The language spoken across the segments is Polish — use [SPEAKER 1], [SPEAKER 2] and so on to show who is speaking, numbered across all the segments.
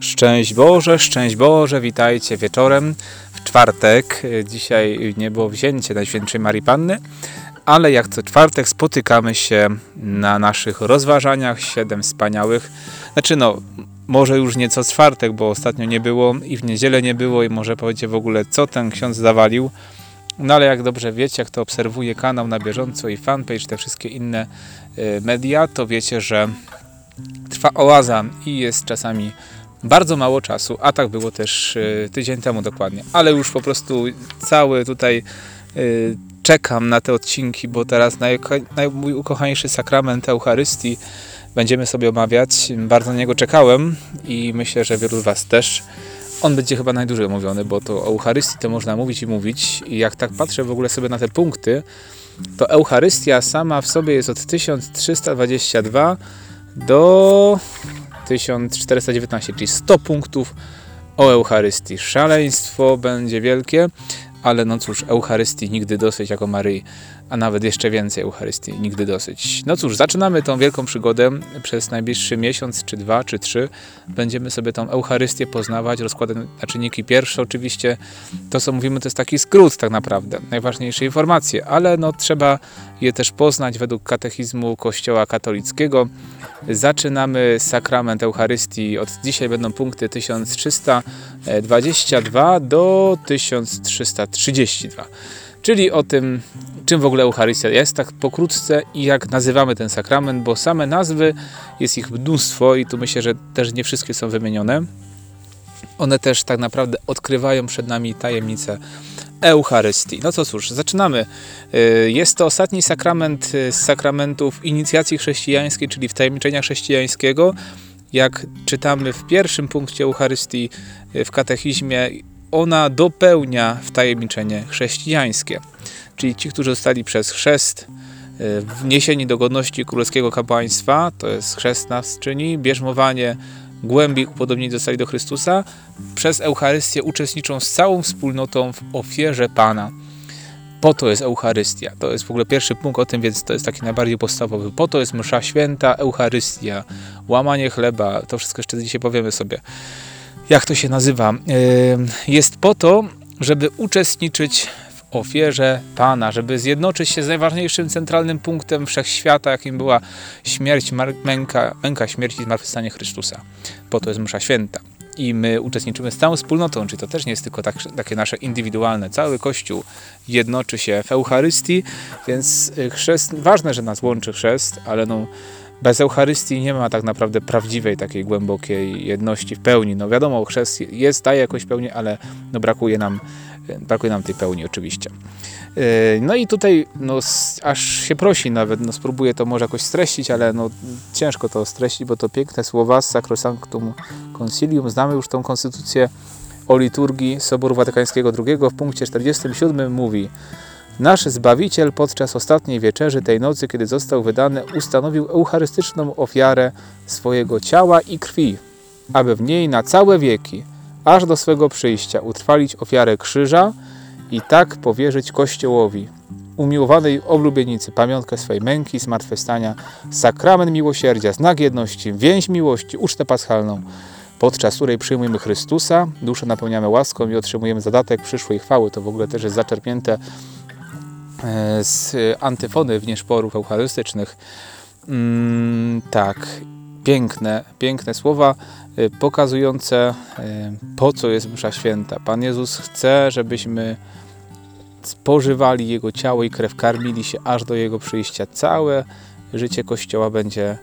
[SPEAKER 1] Szczęść Boże, szczęść Boże, witajcie wieczorem w czwartek. Dzisiaj nie było wzięcie Najświętszej Marii Panny, ale jak co czwartek spotykamy się na naszych rozważaniach siedem wspaniałych. Znaczy no, może już nie co czwartek, bo ostatnio nie było i w niedzielę nie było i może powiecie w ogóle co ten ksiądz zawalił. No ale jak dobrze wiecie, jak to obserwuje kanał na bieżąco i fanpage, te wszystkie inne y, media, to wiecie, że trwa oaza i jest czasami bardzo mało czasu, a tak było też y, tydzień temu dokładnie, ale już po prostu cały tutaj y, czekam na te odcinki, bo teraz mój ukochańszy sakrament Eucharystii będziemy sobie omawiać. Bardzo na niego czekałem i myślę, że wielu z Was też. On będzie chyba najdłużej omówiony, bo to o Eucharystii to można mówić i mówić. I jak tak patrzę w ogóle sobie na te punkty, to Eucharystia sama w sobie jest od 1322 do 1419, czyli 100 punktów o Eucharystii. Szaleństwo będzie wielkie, ale no cóż, Eucharystii nigdy dosyć jako Maryi, a nawet jeszcze więcej Eucharystii nigdy dosyć. No cóż, zaczynamy tą wielką przygodę przez najbliższy miesiąc, czy dwa, czy trzy. Będziemy sobie tą Eucharystię poznawać, rozkładem na czynniki pierwsze. Oczywiście to, co mówimy, to jest taki skrót tak naprawdę, najważniejsze informacje, ale no trzeba je też poznać według katechizmu Kościoła katolickiego. Zaczynamy sakrament Eucharystii. Od dzisiaj będą punkty 1322 do 1332. Czyli o tym, czym w ogóle Eucharystia jest, tak pokrótce i jak nazywamy ten sakrament, bo same nazwy, jest ich mnóstwo i tu myślę, że też nie wszystkie są wymienione. One też tak naprawdę odkrywają przed nami tajemnicę Eucharystii. No to cóż, zaczynamy. Y, jest to ostatni sakrament z sakramentów inicjacji chrześcijańskiej, czyli wtajemniczenia chrześcijańskiego. Jak czytamy w pierwszym punkcie Eucharystii y, w katechizmie, ona dopełnia wtajemniczenie chrześcijańskie. Czyli ci, którzy zostali przez chrzest y, wniesieni do godności królewskiego kapłaństwa, to jest chrzest nas czyni, bierzmowanie głębiej upodobnieni zostali do Chrystusa, przez Eucharystię uczestniczą z całą wspólnotą w ofierze Pana. Po to jest Eucharystia. To jest w ogóle pierwszy punkt o tym, więc to jest taki najbardziej podstawowy. Po to jest msza święta, Eucharystia, łamanie chleba. To wszystko jeszcze dzisiaj powiemy sobie. Jak to się nazywa? Jest po to, żeby uczestniczyć w ofierze Pana, żeby zjednoczyć się z najważniejszym centralnym punktem wszechświata, jakim była śmierć, męka, męka śmierci i zmartwychwstanie Chrystusa. Po to jest msza święta i my uczestniczymy z całą wspólnotą, czyli to też nie jest tylko tak, takie nasze indywidualne. Cały Kościół jednoczy się w Eucharystii, więc y, chrzest, ważne, że nas łączy chrzest, ale no, bez Eucharystii nie ma tak naprawdę prawdziwej takiej głębokiej jedności w pełni. No wiadomo, chrzest jest, daje jakąś pełnię, ale no, brakuje, nam, brakuje nam tej pełni oczywiście. Y, no i tutaj no, aż się prosi nawet, no spróbuję to może jakoś streścić, ale no, ciężko to streścić, bo to piękne słowa z Sacrosanctum Concilium. Znamy już tą konstytucję o liturgii Soboru Watykańskiego II w punkcie 47 mówi Nasz Zbawiciel podczas ostatniej wieczerzy tej nocy, kiedy został wydany, ustanowił eucharystyczną ofiarę swojego ciała i krwi, aby w niej na całe wieki, aż do swego przyjścia, utrwalić ofiarę krzyża, i tak powierzyć Kościołowi, umiłowanej oblubienicy, pamiątkę swej męki, zmartwychwstania, sakrament miłosierdzia, znak jedności, więź miłości, ucztę paschalną, podczas której przyjmujemy Chrystusa, duszę napełniamy łaską i otrzymujemy zadatek przyszłej chwały. To w ogóle też jest zaczerpnięte z antyfony w nieszporów eucharystycznych. Mm, tak, piękne, piękne słowa e, pokazujące e, po co jest msza święta. Pan Jezus chce, żebyśmy spożywali Jego ciało i krew, karmili się aż do Jego przyjścia. Całe życie Kościoła będzie e,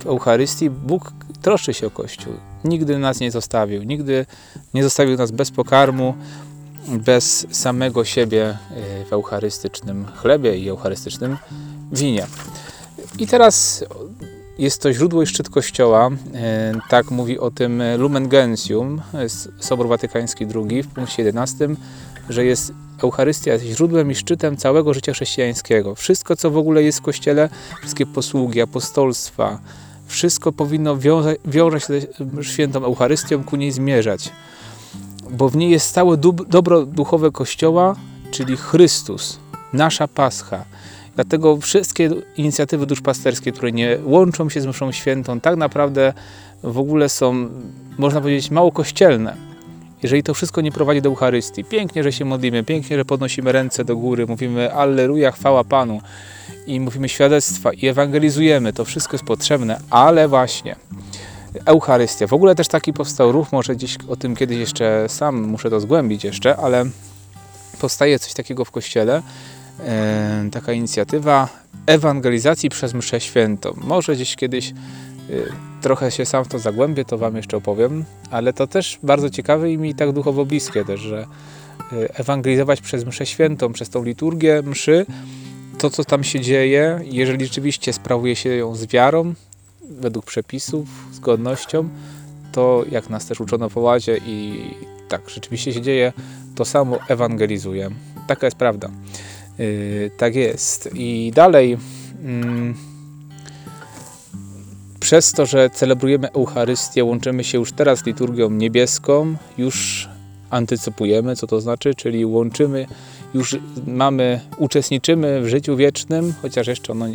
[SPEAKER 1] w Eucharystii. Bóg troszczy się o Kościół. Nigdy nas nie zostawił. Nigdy nie zostawił nas bez pokarmu, bez samego siebie e, w eucharystycznym chlebie i eucharystycznym winie. I teraz jest to źródło i szczyt Kościoła. E, tak mówi o tym Lumen Gentium, Sobor Watykański II w punkcie 11, że jest Eucharystia jest źródłem i szczytem całego życia chrześcijańskiego. Wszystko, co w ogóle jest w Kościele, wszystkie posługi, apostolstwa, wszystko powinno wiąże, wiąże się z świętą Eucharystią, ku niej zmierzać. Bo w niej jest stałe dobro duchowe Kościoła, czyli Chrystus, nasza Pascha. Dlatego wszystkie inicjatywy duszpasterskie, które nie łączą się z mszą świętą, tak naprawdę w ogóle są, można powiedzieć, mało kościelne. Jeżeli to wszystko nie prowadzi do Eucharystii, pięknie, że się modlimy, pięknie, że podnosimy ręce do góry, mówimy Alleluja, chwała Panu i mówimy świadectwa i ewangelizujemy, to wszystko jest potrzebne, ale właśnie Eucharystia. W ogóle też taki powstał ruch, może gdzieś o tym kiedyś jeszcze sam muszę to zgłębić jeszcze, ale powstaje coś takiego w Kościele, e, taka inicjatywa ewangelizacji przez mszę świętą. Może gdzieś kiedyś e, trochę się sam w to zagłębię, to Wam jeszcze opowiem, ale to też bardzo ciekawe i mi tak duchowo bliskie też, że e, ewangelizować przez mszę świętą, przez tą liturgię mszy, to co tam się dzieje, jeżeli rzeczywiście sprawuje się ją z wiarą, według przepisów, z godnością, to jak nas też uczono po łazie i tak rzeczywiście się dzieje, to samo ewangelizuje. Taka jest prawda. Yy, tak jest. I dalej, yy, przez to, że celebrujemy Eucharystię, łączymy się już teraz z liturgią niebieską, już antycypujemy, co to znaczy, czyli łączymy, już mamy, uczestniczymy w życiu wiecznym, chociaż jeszcze ono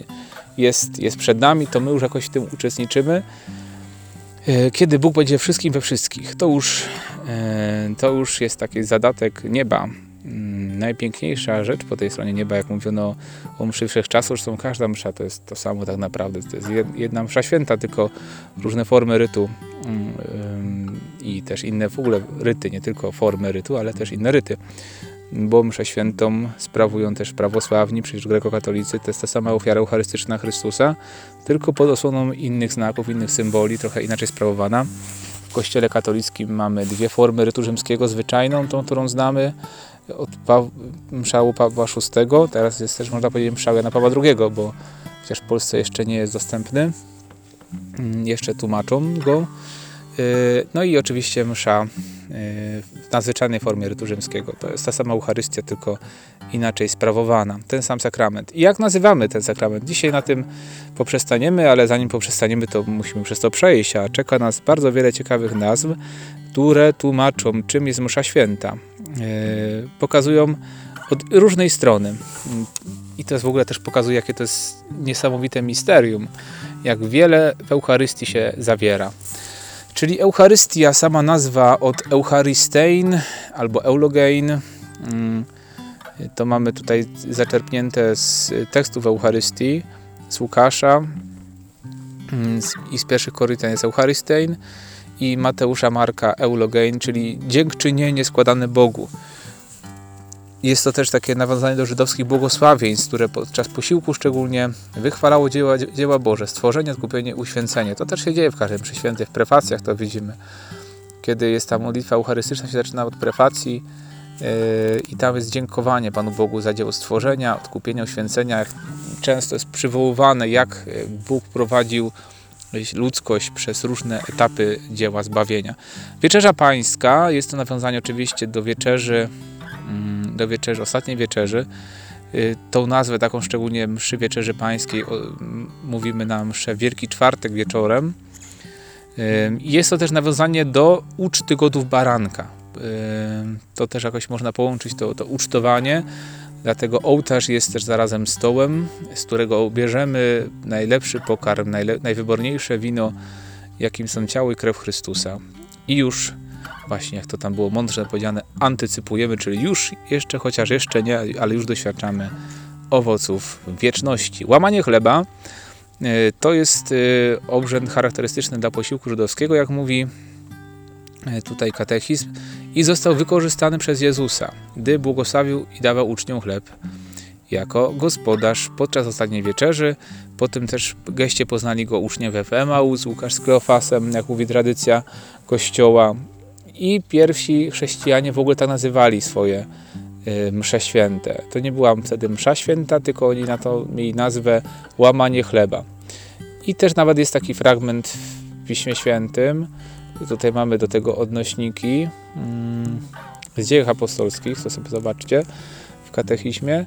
[SPEAKER 1] jest, jest przed nami, to my już jakoś w tym uczestniczymy. E, kiedy Bóg będzie wszystkim we wszystkich, to już, e, to już jest taki zadatek nieba. Mm, najpiękniejsza rzecz po tej stronie nieba, jak mówiono o mszy wszechczasu, zresztą każda msza to jest to samo tak naprawdę. To jest jedna msza święta, tylko różne formy rytu mm, i też inne w ogóle ryty, nie tylko formy rytu, ale też inne ryty bo mszę świętą sprawują też prawosławni, przecież grekokatolicy, to jest ta sama ofiara eucharystyczna Chrystusa, tylko pod osłoną innych znaków, innych symboli, trochę inaczej sprawowana. W kościele katolickim mamy dwie formy rytu rzymskiego, zwyczajną, tą, którą znamy od pa mszału Pawła VI, teraz jest też, można powiedzieć, mszał Jana Pawła II, bo chociaż w Polsce jeszcze nie jest dostępny, mm, jeszcze tłumaczą go. Y, no i oczywiście msza w nadzwyczajnej formie rytu rzymskiego. To jest ta sama Eucharystia, tylko inaczej sprawowana. Ten sam sakrament. I jak nazywamy ten sakrament? Dzisiaj na tym poprzestaniemy, ale zanim poprzestaniemy, to musimy przez to przejść, a czeka nas bardzo wiele ciekawych nazw, które tłumaczą, czym jest msza święta. E, pokazują od różnej strony. I to w ogóle też pokazuje, jakie to jest niesamowite misterium, jak wiele w Eucharystii się zawiera. Czyli Eucharystia, sama nazwa od Eucharistein albo Eulogein. Mm, to mamy tutaj zaczerpnięte z tekstów Eucharystii, z Łukasza mm, i z pierwszych Koryntian jest Eucharystein i Mateusza Marka Eulogein, czyli dziękczynienie składane Bogu. Jest to też takie nawiązanie do żydowskich błogosławieństw, które podczas posiłku szczególnie wychwalało dzieła, dzieła Boże, stworzenie, odkupienie, uświęcenie. To też się dzieje w każdym przy w prefacjach to widzimy. Kiedy jest ta modlitwa eucharystyczna, się zaczyna od prefacji yy, i tam jest dziękowanie Panu Bogu za dzieło stworzenia, odkupienia, uświęcenia. Często jest przywoływane, jak Bóg prowadził ludzkość przez różne etapy dzieła zbawienia. Wieczerza Pańska jest to nawiązanie oczywiście do wieczerzy do wieczerzy, ostatniej wieczerzy. Y, tą nazwę taką szczególnie mszy wieczerzy pańskiej mówimy na mszę Wielki Czwartek wieczorem. Y, jest to też nawiązanie do uczty godów baranka. Y, to też jakoś można połączyć to, to ucztowanie. Dlatego ołtarz jest też zarazem stołem, z którego bierzemy najlepszy pokarm, najle, najwyborniejsze wino, jakim są ciało i krew Chrystusa. I już właśnie jak to tam było mądrze powiedziane, antycypujemy, czyli już jeszcze, chociaż jeszcze nie, ale już doświadczamy owoców wieczności. Łamanie chleba e, to jest e, obrzęd charakterystyczny dla posiłku żydowskiego, jak mówi e, tutaj katechizm, i został wykorzystany przez Jezusa, gdy błogosławił i dawał uczniom chleb jako gospodarz podczas ostatniej wieczerzy. Potem też w geście poznali go uczniowie w Emaus, Łukasz z Kleofasem, jak mówi tradycja kościoła i pierwsi chrześcijanie w ogóle tak nazywali swoje y, msze święte. To nie była wtedy msza święta, tylko oni na to mieli nazwę łamanie chleba. I też nawet jest taki fragment w Piśmie Świętym, tutaj mamy do tego odnośniki mm, z dziejów apostolskich, to sobie zobaczcie w katechizmie,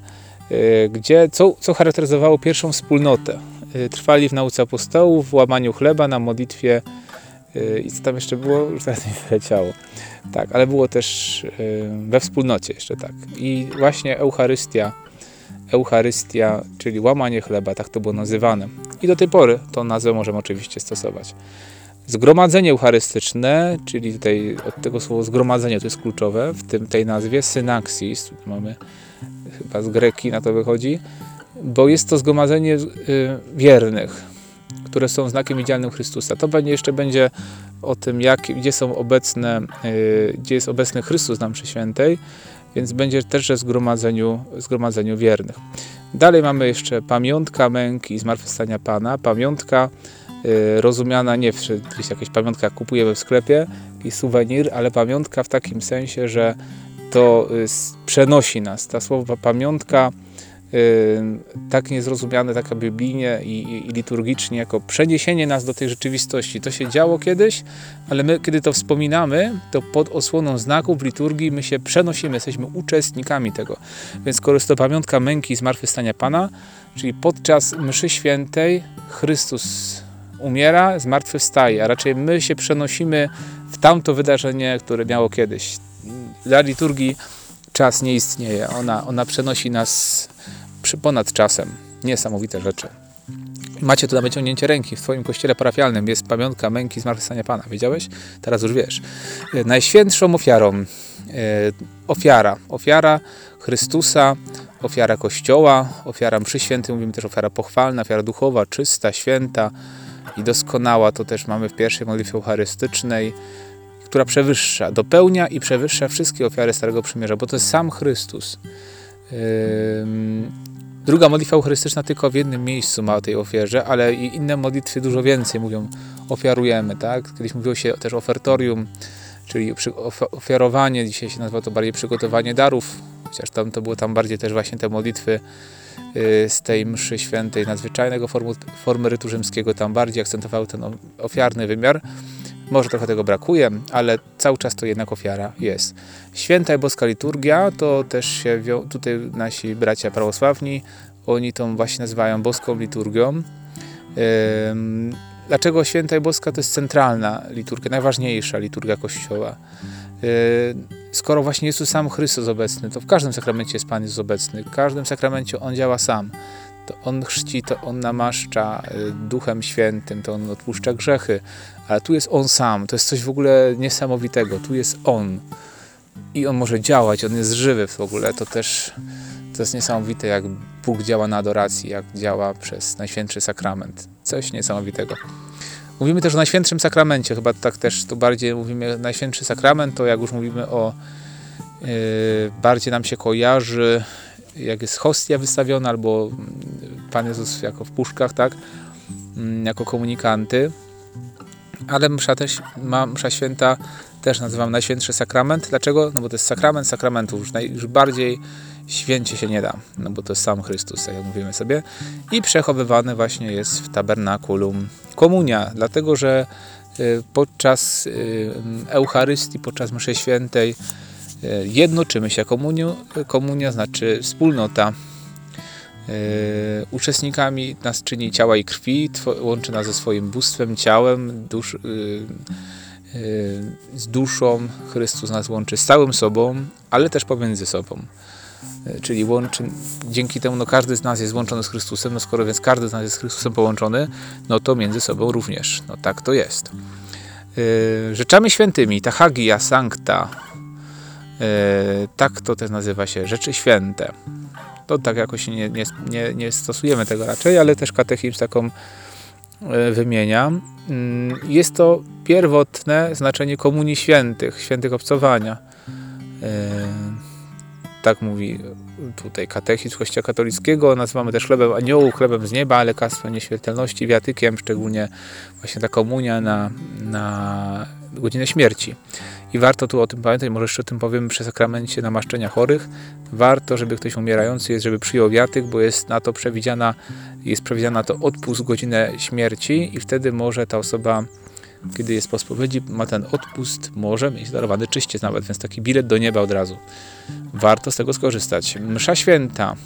[SPEAKER 1] y, gdzie co, co charakteryzowało pierwszą wspólnotę. Y, trwali w nauce apostołów, w łamaniu chleba, na modlitwie I co tam jeszcze było? Już teraz mi wyleciało. Tak, ale było też y, we wspólnocie jeszcze tak. I właśnie Eucharystia Eucharystia, czyli łamanie chleba, tak to było nazywane. I do tej pory tą nazwę możemy oczywiście stosować. Zgromadzenie eucharystyczne, czyli tutaj od tego słowa zgromadzenie to jest kluczowe w tym, tej nazwie, synaksis, mamy chyba z greki na to wychodzi, bo jest to zgromadzenie y, wiernych, które są znakiem widzialnym Chrystusa. To będzie jeszcze będzie o tym, jak, gdzie są obecne, y, gdzie jest obecny Chrystus nam przy świętej, więc będzie też w zgromadzeniu, zgromadzeniu wiernych. Dalej mamy jeszcze pamiątka męki i zmartwychwstania Pana. Pamiątka y, rozumiana nie w jakaś pamiątka, kupujemy w sklepie, i suwenir, ale pamiątka w takim sensie, że to y, przenosi nas. Ta słowa pamiątka tak niezrozumiane, taka biblijnie i, i, i, liturgicznie, jako przeniesienie nas do tej rzeczywistości. To się działo kiedyś, ale my, kiedy to wspominamy, to pod osłoną znaków liturgii my się przenosimy, jesteśmy uczestnikami tego. Więc skoro jest to pamiątka męki zmartwychwstania Pana, czyli podczas mszy świętej Chrystus umiera, zmartwychwstaje, a raczej my się przenosimy w tamto wydarzenie, które miało kiedyś. Dla liturgii czas nie istnieje. Ona, ona przenosi nas ponad czasem. Niesamowite rzeczy. Macie tu na wyciągnięcie ręki. W Twoim kościele parafialnym jest pamiątka męki zmartwychwstania Pana. Wiedziałeś? Teraz już wiesz. E, najświętszą ofiarą e, ofiara. Ofiara Chrystusa, ofiara Kościoła, ofiara mszy świętej, mówimy też ofiara pochwalna, ofiara duchowa, czysta, święta i doskonała. To też mamy w pierwszej modlitwie eucharystycznej która przewyższa, dopełnia i przewyższa wszystkie ofiary Starego Przymierza, bo to jest sam Chrystus. Druga modlitwa eucharystyczna tylko w jednym miejscu ma o tej ofierze, ale i inne modlitwy dużo więcej mówią, ofiarujemy, tak? Kiedyś mówiło się też ofertorium, czyli ofiarowanie, dzisiaj się nazywa to bardziej przygotowanie darów, chociaż tam to było tam bardziej też właśnie te modlitwy y, z tej mszy świętej nadzwyczajnego formu, formy rytu rzymskiego, tam bardziej akcentowały ten ofiarny wymiar. Może trochę tego brakuje, ale cały czas to jednak ofiara jest. Święta i boska liturgia to też się tutaj nasi bracia prawosławni, oni tą właśnie nazywają boską liturgią. Dlaczego święta i boska to jest centralna liturgia, najważniejsza liturgia Kościoła? Skoro właśnie tu sam Chrystus obecny, to w każdym sakramencie jest Pan Jezus obecny, w każdym sakramencie On działa sam to On chrzci, to On namaszcza y, Duchem Świętym, to On odpuszcza grzechy, ale tu jest On sam, to jest coś w ogóle niesamowitego, tu jest On. I On może działać, On jest żywy w ogóle, to też to jest niesamowite, jak Bóg działa na adoracji, jak działa przez Najświętszy Sakrament, coś niesamowitego. Mówimy też o Najświętszym Sakramencie, chyba tak też to bardziej mówimy. Najświętszy Sakrament, to jak już mówimy o yy, bardziej nam się kojarzy jak jest hostia wystawiona, albo Pan Jezus jako w puszkach, tak, mm, jako komunikanty. Ale msza, też, ma, msza święta też nazywam Najświętszy Sakrament. Dlaczego? No bo to jest sakrament sakramentów, już, naj, już bardziej święcie się nie da, no bo to jest sam Chrystus, jak mówimy sobie. I przechowywany właśnie jest w tabernakulum komunia, dlatego że y, podczas y, Eucharystii, podczas mszy świętej jednoczymy się. Komuniu, komunia znaczy wspólnota. E, uczestnikami nas czyni ciała i krwi, łączy nas ze swoim bóstwem, ciałem, dusz, e, z duszą. Chrystus nas łączy z całym sobą, ale też pomiędzy sobą. Czyli łączy, dzięki temu no każdy z nas jest łączony z Chrystusem, no skoro więc każdy z nas jest z Chrystusem połączony, no to między sobą również. No tak to jest. Rzeczami świętymi, ta hagia sancta, E, tak to też nazywa się rzeczy święte. To tak jakoś nie, nie, nie, nie stosujemy tego raczej, ale też katechizm taką e, wymienia. Mm, jest to pierwotne znaczenie komunii świętych, świętych obcowania. E, tak mówi tutaj katechizm Kościoła katolickiego. Nazywamy też chlebem aniołów, chlebem z nieba, lekarstwem nieśmiertelności, wiatykiem, szczególnie właśnie ta komunia na, na godzinę śmierci. I warto tu o tym pamiętać, może jeszcze o tym powiem przy sakramencie namaszczenia chorych. Warto, żeby ktoś umierający jest, żeby przyjął wiatyk, bo jest na to przewidziana, jest przewidziana to odpust godzinę śmierci i wtedy może ta osoba, kiedy jest po spowiedzi, ma ten odpust, może mieć darowany czyściec nawet, więc taki bilet do nieba od razu. Warto z tego skorzystać. Msza święta.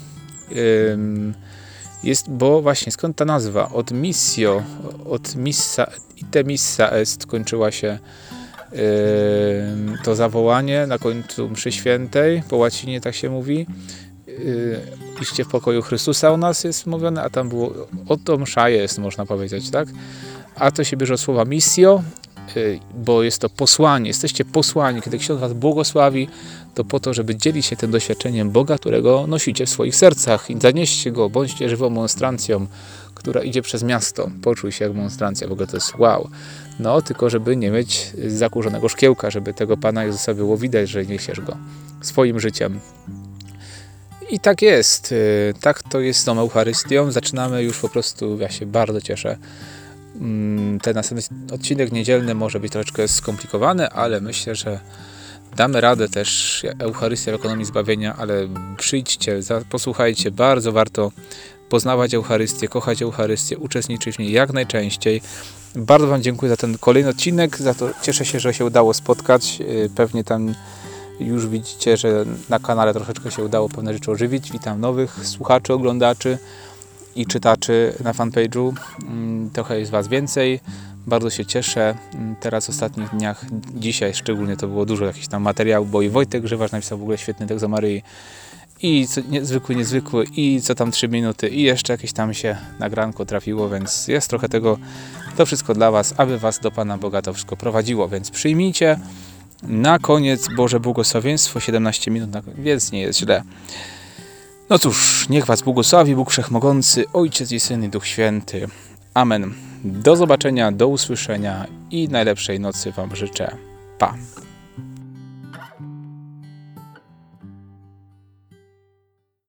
[SPEAKER 1] jest, bo właśnie skąd ta nazwa? Od missio, od missa, ite missa est kończyła się to zawołanie na końcu mszy świętej, po łacinie tak się mówi, yy, iście w pokoju Chrystusa u nas jest mówione, a tam było oto msza jest, można powiedzieć, tak? A to się bierze od słowa missio, yy, bo jest to posłanie, jesteście posłani. Kiedy ksiądz was błogosławi, to po to, żeby dzielić się tym doświadczeniem Boga, którego nosicie w swoich sercach i zanieście go, bądźcie żywą monstrancją, która idzie przez miasto. Poczuj się jak monstrancja, w ogóle to jest wow. No, tylko żeby nie mieć zakurzonego szkiełka, żeby tego Pana Jezusa było widać, że niesiesz go swoim życiem. I tak jest. y, Tak to jest z tą Eucharystią. Zaczynamy już po prostu, ja się bardzo cieszę. Mm, Ten następny odcinek niedzielny może być troszeczkę skomplikowany, ale myślę, że damy radę też Eucharystia w ekonomii zbawienia, ale przyjdźcie, posłuchajcie, bardzo warto poznawać Eucharystię, kochać Eucharystię, uczestniczyć w niej jak najczęściej. Bardzo Wam dziękuję za ten kolejny odcinek, za to cieszę się, że się udało spotkać. Yy, Pewnie tam już widzicie, że na kanale troszeczkę się udało pewne rzeczy ożywić. Witam nowych słuchaczy, oglądaczy i czytaczy na fanpage'u. Mm, Trochę jest Was więcej. Bardzo się cieszę. Mm, Teraz w ostatnich dniach, dzisiaj szczególnie to było dużo jakichś tam materiałów, bo i Wojtek Grzewarz napisał w ogóle świetny tekst o Maryi i co, niezwykły, niezwykły i co tam 3 minuty i jeszcze jakieś tam się nagranko trafiło, więc jest trochę tego, to wszystko dla Was, aby Was do Pana Boga to wszystko prowadziło, więc przyjmijcie na koniec Boże błogosławieństwo, 17 minut, więc nie jest źle. No cóż, niech Was błogosławi Bóg Wszechmogący, Ojciec i Syn i Duch Święty. Amen. Do zobaczenia, do usłyszenia i najlepszej nocy Wam życzę. Pa.